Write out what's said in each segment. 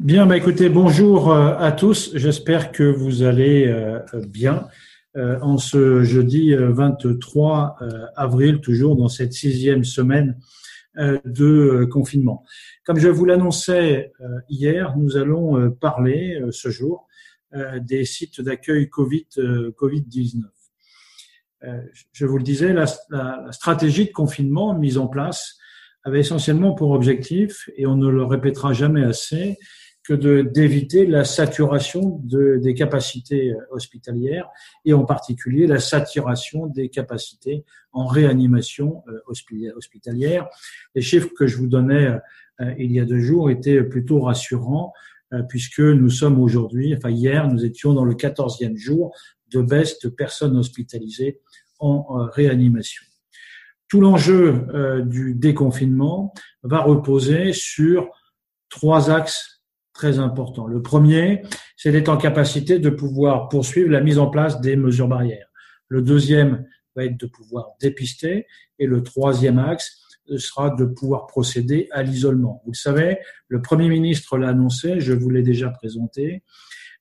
Bien, bah écoutez, bonjour euh, à tous. J'espère que vous allez euh, bien euh, en ce jeudi 23 avril, toujours dans cette sixième semaine de confinement. Comme je vous l'annonçais hier, nous allons parler ce jour des sites d'accueil Covid, Covid-19. Je vous le disais, la, la stratégie de confinement mise en place avait essentiellement pour objectif, et on ne le répétera jamais assez, que d'éviter la saturation de, des capacités euh, hospitalières et en particulier la saturation des capacités en réanimation euh, hospitalière. Les chiffres que je vous donnais euh, il y a deux jours étaient plutôt rassurants puisque nous sommes aujourd'hui, enfin hier, nous étions dans le quatorzième jour de baisse de personnes hospitalisées en réanimation. Tout l'enjeu du déconfinement va reposer sur trois axes très important. Le premier, c'est d'être en capacité de pouvoir poursuivre la mise en place des mesures barrières. Le deuxième va être de pouvoir dépister. Et le troisième axe sera de pouvoir procéder à l'isolement. Vous le savez, le Premier ministre l'a annoncé, je vous l'ai déjà présenté,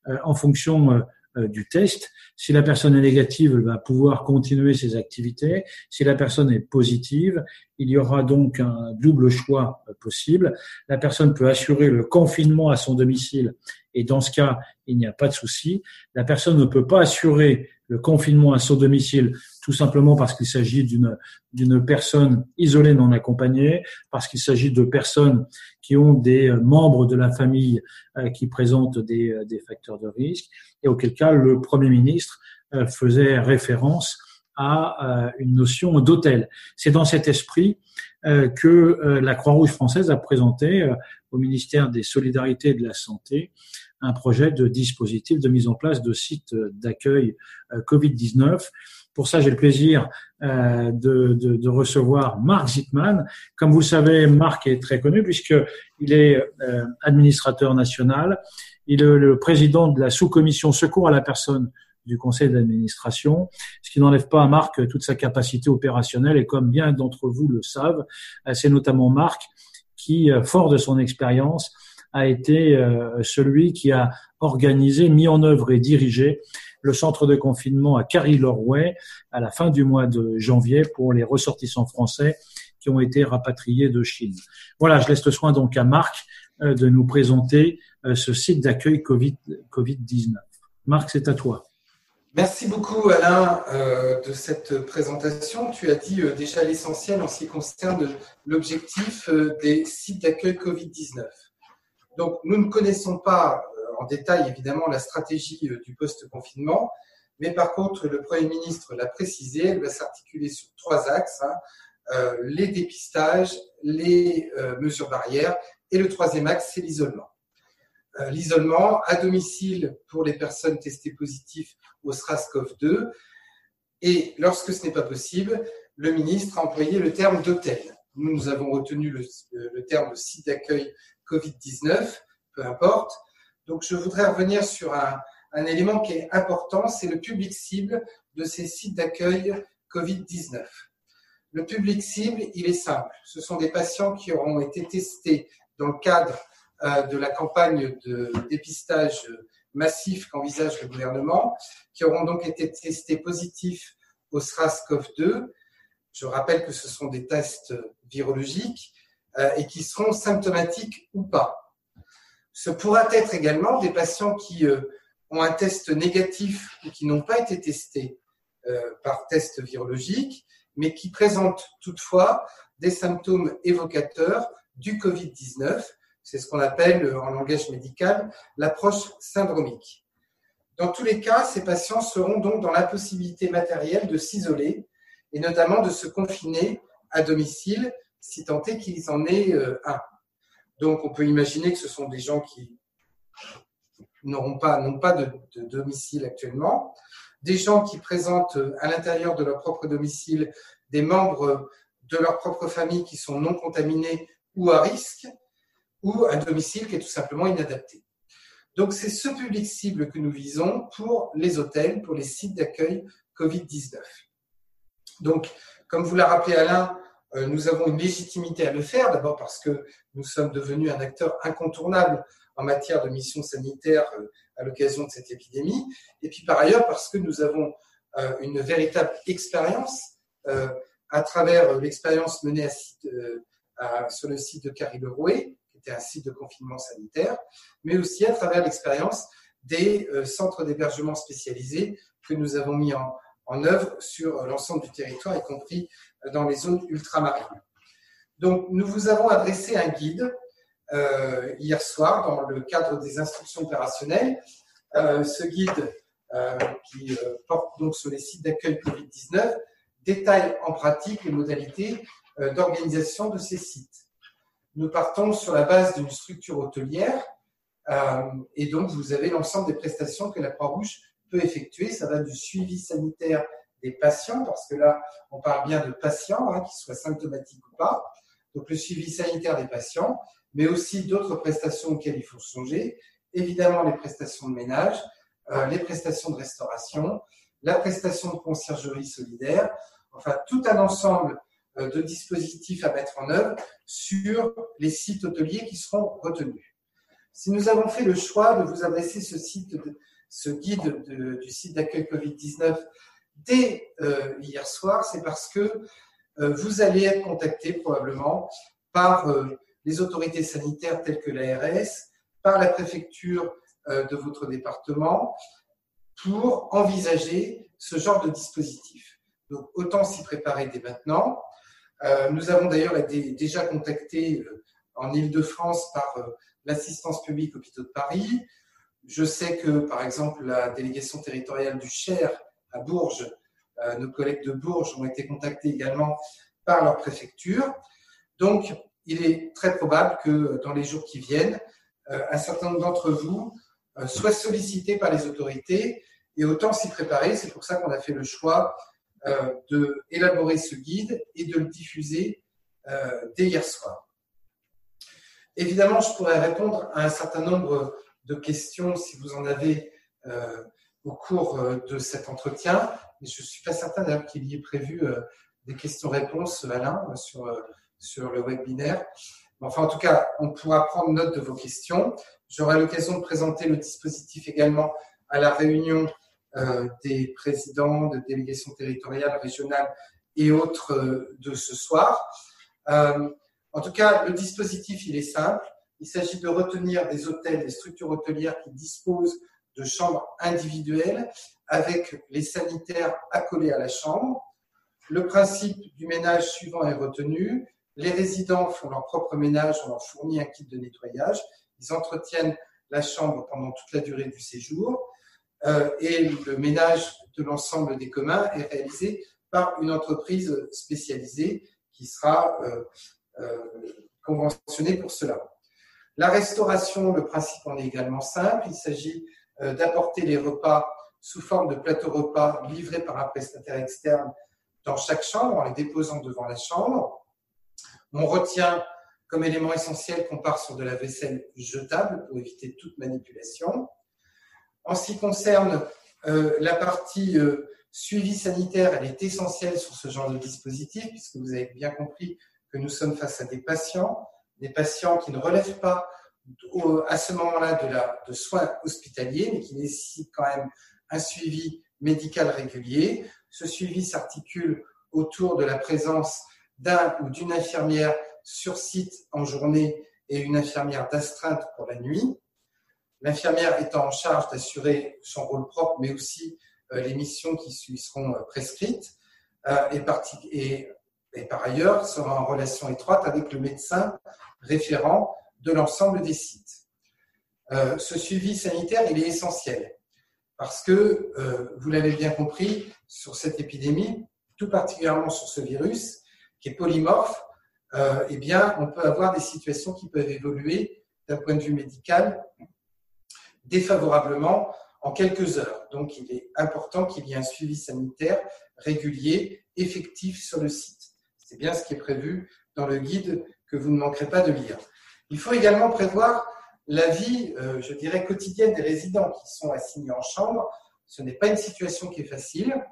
euh, en fonction euh, du test. Si la personne est négative, elle va pouvoir continuer ses activités. Si la personne est positive, il y aura donc un double choix euh, possible. La personne peut assurer le confinement à son domicile et dans ce cas, il n'y a pas de souci. La personne ne peut pas assurer le confinement à son domicile tout simplement parce qu'il s'agit d'une d'une personne isolée non accompagnée, parce qu'il s'agit de personnes qui ont des euh, membres de la famille qui présentent des, des facteurs de risque et auquel cas le Premier ministre euh, faisait référence à euh, une notion d'hôtel. C'est dans cet esprit euh, que la Croix-Rouge française a présenté au ministère des Solidarités et de la Santé un projet de dispositif de mise en place de sites d'accueil Covid-19. Pour ça, j'ai le plaisir de, de, recevoir Marc Zitman. Comme vous le savez, Marc est très connu puisqu'il est administrateur national il est le président de la sous-commission secours à la personne du conseil d'administration, ce qui n'enlève pas à Marc toute sa capacité opérationnelle. Et comme bien d'entre vous le savent, euh, c'est notamment Marc qui, euh, fort de son expérience, a été euh, celui qui a organisé, mis en œuvre et dirigé le centre de confinement à Carrie-Lorway à la fin du mois de janvier pour les ressortissants français qui ont été rapatriés de Chine. Voilà, je laisse le soin donc à Marc de nous présenter euh, ce site d'accueil COVID, Covid-19. Marc, c'est à toi. Merci beaucoup Alain euh, de cette présentation. Tu as dit euh, déjà l'essentiel en ce qui concerne l'objectif des sites d'accueil Covid-19. Donc nous ne connaissons pas en détail évidemment la stratégie du post-confinement, mais par contre le Premier ministre l'a précisé, elle va s'articuler sur trois axes, hein. les dépistages, les mesures barrières et le troisième axe c'est l'isolement. Euh, l'isolement à domicile pour les personnes testées positives au SRAS-CoV-2. Et lorsque ce n'est pas possible, le ministre a employé le terme d'hôtel. Nous, nous avons retenu le, terme de site d'accueil Covid-19, peu importe. Donc, je voudrais revenir sur un, élément qui est important, c'est le public cible de ces sites d'accueil Covid-19. Le public cible, il est simple. Ce sont des patients qui auront été testés dans le cadre euh, de la campagne de dépistage massif qu'envisage le gouvernement, qui auront donc été testés positifs au SRAS-CoV-2. Je rappelle que ce sont des tests virologiques euh, et qui seront symptomatiques ou pas. Ce pourra être également des patients qui euh, ont un test négatif ou qui n'ont pas été testés par test virologique, mais qui présentent toutefois des symptômes évocateurs du Covid-19 c'est ce qu'on appelle euh, en langage médical l'approche syndromique. Dans tous les cas, ces patients seront donc dans l'impossibilité matérielle de s'isoler et notamment de se confiner à domicile si tant est qu'ils en aient euh, un. Donc on peut imaginer que ce sont des gens qui n'auront pas, n'ont pas de, de, domicile actuellement, des gens qui présentent euh, à l'intérieur de leur propre domicile des membres de leur propre famille qui sont non contaminés ou à risque, ou un domicile qui est tout simplement inadapté. Donc c'est ce public cible que nous visons pour les hôtels, pour les sites d'accueil Covid-19. Donc, comme vous l'a rappelé Alain, nous avons une légitimité à le faire, d'abord parce que nous sommes devenus un acteur incontournable en matière de mission sanitaire à l'occasion de cette épidémie, et puis par ailleurs parce que nous avons une véritable expérience à travers l'expérience menée sur le site de Carry-le-Rouet, qui était un site de confinement sanitaire, mais aussi à travers l'expérience des centres d'hébergement spécialisés que nous avons mis en, en œuvre sur l'ensemble du territoire, y compris dans les zones ultramarines. Donc, nous vous avons adressé un guide euh, hier soir dans le cadre des instructions opérationnelles. Euh, ce guide euh, qui porte donc sur les sites d'accueil Covid-19 détaille en pratique les modalités d'organisation de ces sites. Nous partons sur la base d'une structure hôtelière et donc vous avez l'ensemble des prestations que la Croix-Rouge effectuer. Ça va du suivi sanitaire des patients, parce que là, on parle bien de patients, hein, qu'ils soient symptomatiques ou pas. Donc, le suivi sanitaire des patients, mais aussi d'autres prestations auxquelles il faut songer. Évidemment, les prestations de ménage, euh, les prestations de restauration, la prestation de conciergerie solidaire, enfin, tout un ensemble euh, de dispositifs à mettre en œuvre sur les sites hôteliers qui seront retenus. Si nous avons fait le choix de vous adresser ce site ce guide du site d'accueil Covid-19 dès euh, hier soir, c'est parce que euh, vous allez être contacté probablement par euh, les autorités sanitaires telles que l'ARS, par la préfecture de votre département, pour envisager ce genre de dispositif. Donc autant s'y préparer dès maintenant. nous avons d'ailleurs déjà contactés en Ile-de-France par l'assistance publique hôpitaux de Paris, je sais que, par exemple, la délégation territoriale du Cher à Bourges, euh, nos collègues de Bourges ont été contactés également par leur préfecture. Donc, il est très probable que dans les jours qui viennent, euh, un certain nombre d'entre vous euh, soient sollicités par les autorités et autant s'y préparer. C'est pour ça qu'on a fait le choix d'élaborer ce guide et de le diffuser dès hier soir. Évidemment, je pourrais répondre à un certain nombre de questions si vous en avez euh, au cours euh, de cet entretien. Mais je ne suis pas certain d'ailleurs qu'il y ait prévu euh, des questions-réponses, Alain, sur, sur le webinaire. Enfin, en tout cas, on pourra prendre note de vos questions. J'aurai l'occasion de présenter le dispositif également à la réunion des présidents de délégations territoriales, régionales et autres de ce soir. en tout cas, le dispositif, il est simple. Il s'agit de retenir des hôtels, des structures hôtelières qui disposent de chambres individuelles avec les sanitaires accolés à la chambre. Le principe du ménage suivant est retenu. Les résidents font leur propre ménage, on leur fournit un kit de nettoyage. Ils entretiennent la chambre pendant toute la durée du séjour. Euh, et le ménage de l'ensemble des communs est réalisé par une entreprise spécialisée qui sera euh, euh, conventionnée pour cela. La restauration, le principe en est également simple. Il s'agit euh, d'apporter les repas sous forme de plateau repas livrés par un prestataire externe dans chaque chambre en les déposant devant la chambre. On retient comme élément essentiel qu'on part sur de la vaisselle jetable pour éviter toute manipulation. En ce qui concerne euh, la partie euh, suivi sanitaire, elle est essentielle sur ce genre de dispositif puisque vous avez bien compris que nous sommes face à des patients des patients qui ne relèvent pas à ce moment-là de, soins hospitaliers, mais qui nécessitent quand même un suivi médical régulier. Ce suivi s'articule autour de la présence d'un ou d'une infirmière sur site en journée et une infirmière d'astreinte pour la nuit. L'infirmière étant en charge d'assurer son rôle propre, mais aussi euh, les missions qui lui seront euh, prescrites, euh, et et par ailleurs sera en relation étroite avec le médecin référent de l'ensemble des sites. Euh, ce suivi sanitaire, il est essentiel parce que, euh, vous l'avez bien compris, sur cette épidémie, tout particulièrement sur ce virus qui est polymorphe, euh, eh bien, on peut avoir des situations qui peuvent évoluer d'un point de vue médical défavorablement en quelques heures. Donc, il est important qu'il y ait un suivi sanitaire régulier, effectif sur le site. C'est bien ce qui est prévu dans le guide que vous ne manquerez pas de lire. Il faut également prévoir la vie, euh, je dirais, quotidienne des résidents qui sont assignés en chambre. Ce n'est pas une situation qui est facile.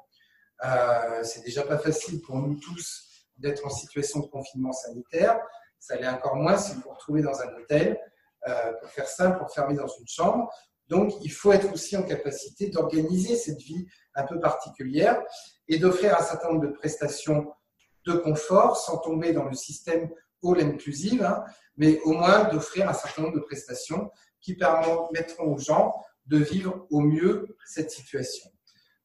Euh, c'est déjà pas facile pour nous tous d'être en situation de confinement sanitaire. Ça l'est encore moins si vous vous retrouvez dans un hôtel, euh, pour faire simple, enfermé dans une chambre. Donc, il faut être aussi en capacité d'organiser cette vie un peu particulière et d'offrir un certain nombre de prestations de confort sans tomber dans le système all inclusive, hein, mais au moins d'offrir un certain nombre de prestations qui permettront aux gens de vivre au mieux cette situation.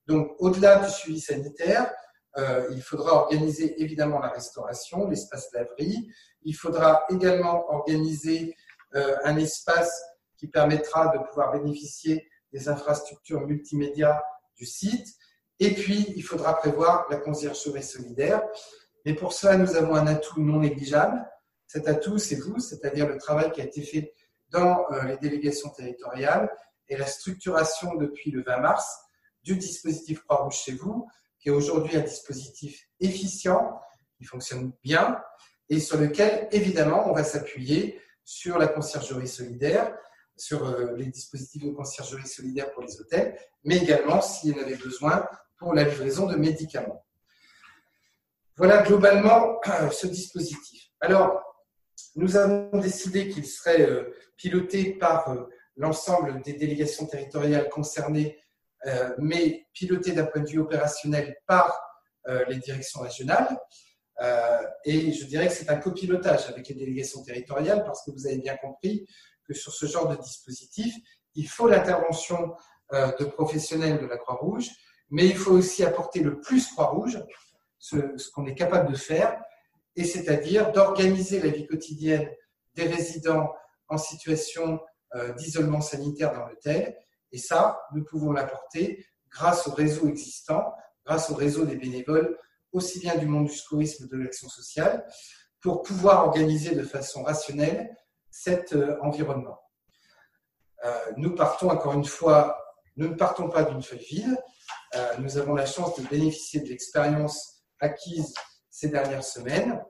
Donc, au-delà du suivi sanitaire, euh, il faudra organiser évidemment la restauration, l'espace laverie. Il faudra également organiser euh, un espace qui permettra de pouvoir bénéficier des infrastructures multimédia du site. Et puis, il faudra prévoir la conciergerie solidaire. Mais pour cela, nous avons un atout non négligeable. Cet atout, c'est vous, c'est-à-dire le travail qui a été fait dans euh, les délégations territoriales et la structuration depuis le 20 mars du dispositif Croix-Rouge chez vous, qui est aujourd'hui un dispositif efficient, qui fonctionne bien et sur lequel, évidemment, on va s'appuyer sur la conciergerie solidaire, sur euh, les dispositifs de conciergerie solidaire pour les hôtels, mais également, s'il y en avait besoin, pour la livraison de médicaments. Voilà globalement ce dispositif. Alors, nous avons décidé qu'il serait euh, piloté par euh, l'ensemble des délégations territoriales concernées, mais piloté d'un point de vue opérationnel par les directions régionales. Et je dirais que c'est un copilotage avec les délégations territoriales parce que vous avez bien compris que sur ce genre de dispositif, il faut l'intervention euh, de professionnels de la Croix-Rouge, mais il faut aussi apporter le plus Croix-Rouge, ce, qu'on est capable de faire, et c'est-à-dire d'organiser la vie quotidienne des résidents en situation euh, d'isolement sanitaire dans l'hôtel. Et ça, nous pouvons l'apporter grâce au réseau existant, grâce au réseau des bénévoles, aussi bien du monde du secourisme que de l'action sociale, pour pouvoir organiser de façon rationnelle cet euh, environnement. Euh, nous partons encore une fois, nous ne partons pas d'une feuille vide. Nous avons la chance de bénéficier de l'expérience acquise ces dernières semaines,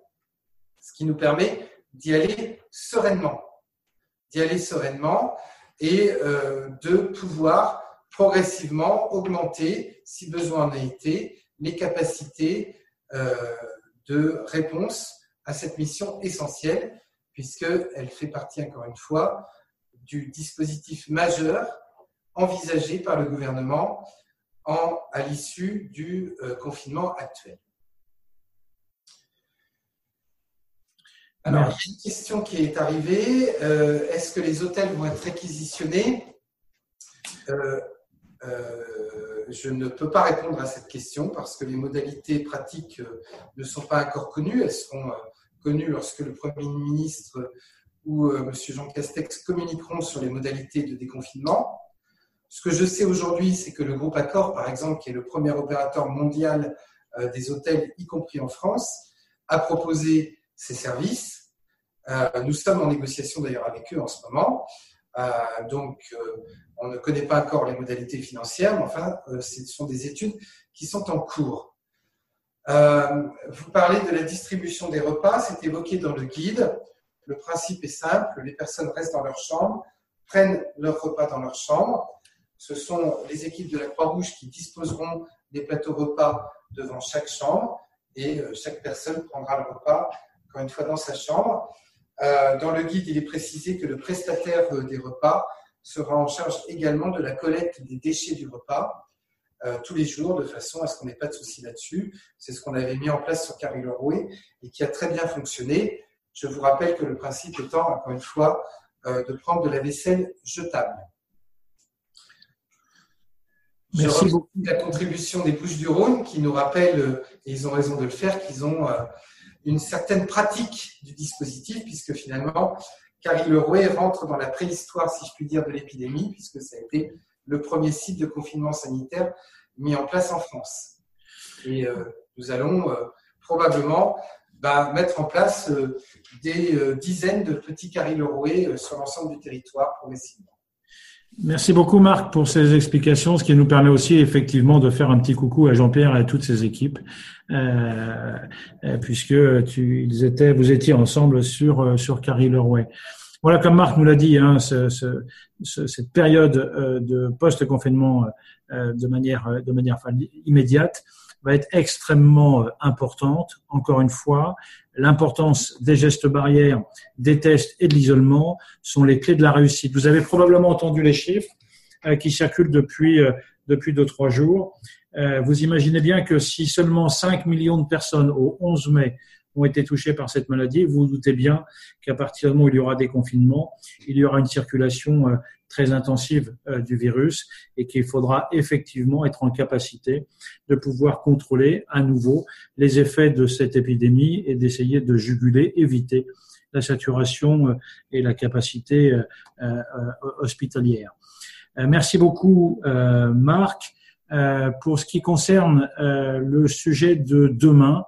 ce qui nous permet d'y aller sereinement, d'y aller sereinement et de pouvoir progressivement augmenter, si besoin en a été, les capacités de réponse à cette mission essentielle puisqu'elle fait partie, encore une fois, du dispositif majeur envisagé par le gouvernement en, à l'issue du euh, confinement actuel. Alors, une question qui est arrivée, euh, est-ce que les hôtels vont être réquisitionnés euh, Je ne peux pas répondre à cette question parce que les modalités pratiques ne sont pas encore connues. Elles seront connu lorsque le Premier ministre ou euh, M. Jean Castex communiqueront sur les modalités de déconfinement. Ce que je sais aujourd'hui, c'est que le groupe Accor, par exemple, qui est le premier opérateur mondial euh, des hôtels, y compris en France, a proposé ses services. Euh, nous sommes en négociation d'ailleurs avec eux en ce moment. donc, on ne connaît pas encore les modalités financières, mais enfin, ce sont des études qui sont en cours. Euh, vous parlez de la distribution des repas, c'est évoqué dans le guide. Le principe est simple, les personnes restent dans leur chambre, prennent leur repas dans leur chambre. Ce sont les équipes de la Croix-Rouge qui disposeront des plateaux repas devant chaque chambre et euh, chaque personne prendra le repas, encore une fois, dans sa chambre. Euh, dans le guide, il est précisé que le prestataire des repas sera en charge également de la collecte des déchets du repas euh, tous les jours de façon à ce qu'on n'ait pas de soucis là-dessus. C'est ce qu'on avait mis en place sur Carrie et qui a très bien fonctionné. Je vous rappelle que le principe étant, encore une fois, euh, de prendre de la vaisselle jetable. Merci beaucoup. La contribution des Bouches du Rhône qui nous rappelle, euh, et ils ont raison de le faire, qu'ils ont une certaine pratique du dispositif, puisque finalement, Carrie Leroy rentre dans la préhistoire, si je puis dire, de l'épidémie, puisque ça a été le premier site de confinement sanitaire mis en place en France. Et euh, nous allons euh, probablement bah, mettre en place euh, des dizaines de petits carrés sur l'ensemble du territoire progressivement. Merci beaucoup Marc pour ces explications, ce qui nous permet aussi effectivement de faire un petit coucou à Jean-Pierre et à toutes ses équipes, puisque tu, ils étaient, vous étiez ensemble sur sur Carrie Leroy. Voilà, comme Marc nous l'a dit, hein, ce, ce, cette période euh, de post-confinement euh, de manière, de manière immédiate va être extrêmement importante. Encore une fois, l'importance des gestes barrières, des tests et de l'isolement sont les clés de la réussite. Vous avez probablement entendu les chiffres qui circulent depuis depuis deux trois jours. Vous imaginez bien que si seulement 5 millions de personnes au 11 mai ont été touchés par cette maladie. Vous vous doutez bien qu'à partir du moment où il y aura des confinements, il y aura une circulation euh, très intensive euh, du virus et qu'il faudra effectivement être en capacité de pouvoir contrôler à nouveau les effets de cette épidémie et d'essayer de juguler, éviter la saturation euh, et la capacité hospitalière. Merci beaucoup, Marc. Pour ce qui concerne le sujet de demain,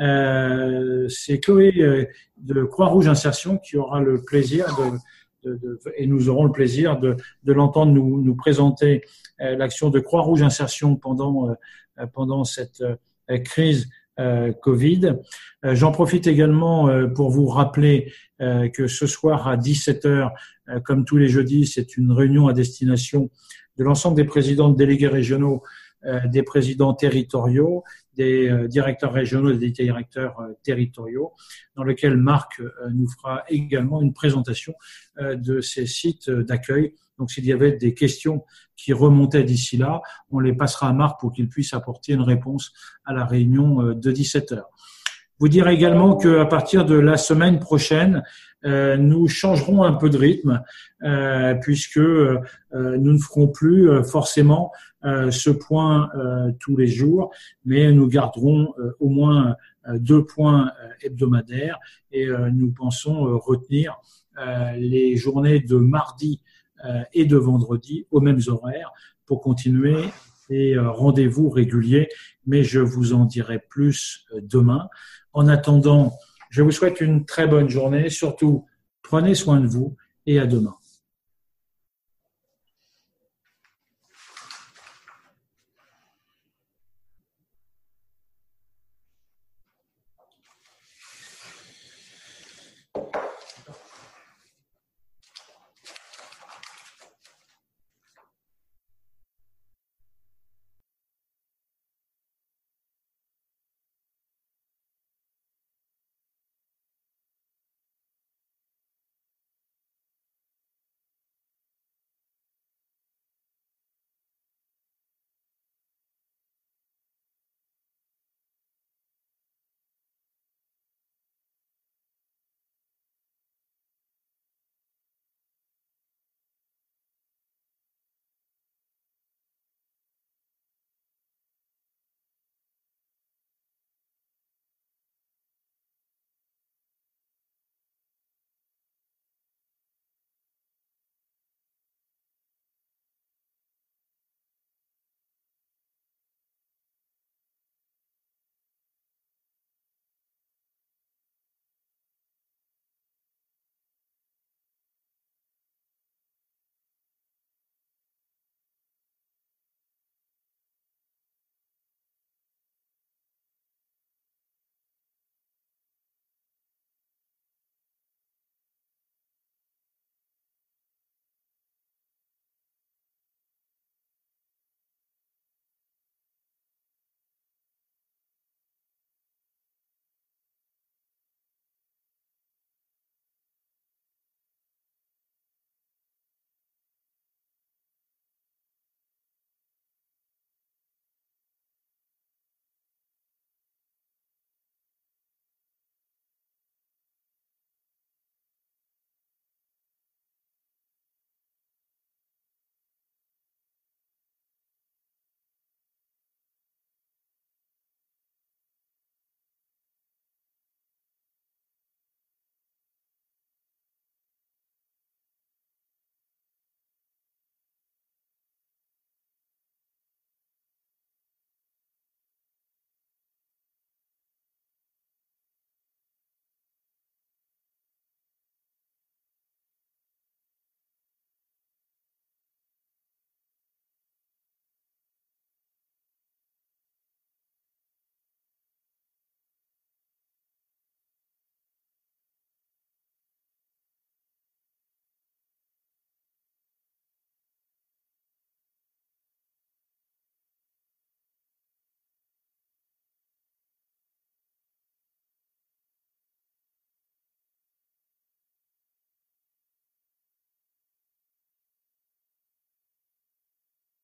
euh, c'est Chloé euh, de Croix-Rouge Insertion qui aura le plaisir de, et nous aurons le plaisir de, de l'entendre nous, nous, présenter euh, l'action de Croix-Rouge Insertion pendant, pendant cette crise Covid. J'en profite également pour vous rappeler que ce soir à 17h, comme tous les jeudis, c'est une réunion à destination de l'ensemble des présidents de délégués régionaux, des présidents territoriaux des euh, directeurs régionaux et des directeurs euh, territoriaux, dans lequel Marc euh, nous fera également une présentation de ces sites d'accueil. Donc, s'il y avait des questions qui remontaient d'ici là, on les passera à Marc pour qu'il puisse apporter une réponse à la réunion de 17 heures. Vous dire également qu'à partir de la semaine prochaine, nous changerons un peu de rythme puisque nous ne ferons plus forcément euh, ce point euh, tous les jours, mais nous garderons euh, au moins deux points hebdomadaires et nous pensons retenir les journées de mardi et de vendredi aux mêmes horaires pour continuer ces rendez-vous réguliers, mais je vous en dirai plus demain. En attendant, je vous souhaite une très bonne journée, surtout prenez soin de vous et à demain.